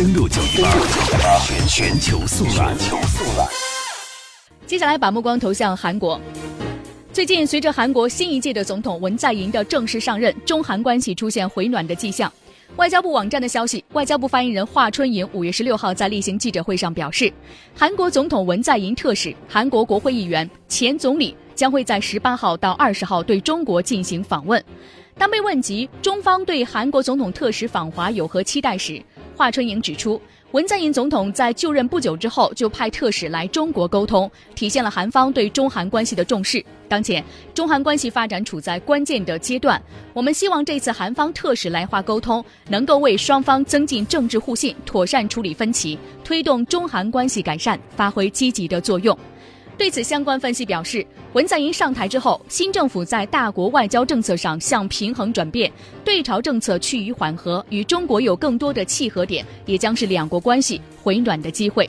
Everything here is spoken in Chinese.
登录九一八全全球速览。接下来把目光投向韩国。最近，随着韩国新一届的总统文在寅的正式上任，中韩关系出现回暖的迹象。外交部网站的消息，外交部发言人华春莹五月十六号在例行记者会上表示，韩国总统文在寅特使、韩国国会议员、前总理将会在十八号到二十号对中国进行访问。当被问及中方对韩国总统特使访华有何期待时，华春莹指出。文在寅总统在就任不久之后就派特使来中国沟通，体现了韩方对中韩关系的重视。当前中韩关系发展处在关键的阶段，我们希望这次韩方特使来华沟通，能够为双方增进政治互信、妥善处理分歧、推动中韩关系改善发挥积极的作用。对此，相关分析表示，文在寅上台之后，新政府在大国外交政策上向平衡转变，对朝政策趋于缓和，与中国有更多的契合点，也将是两国关系回暖的机会。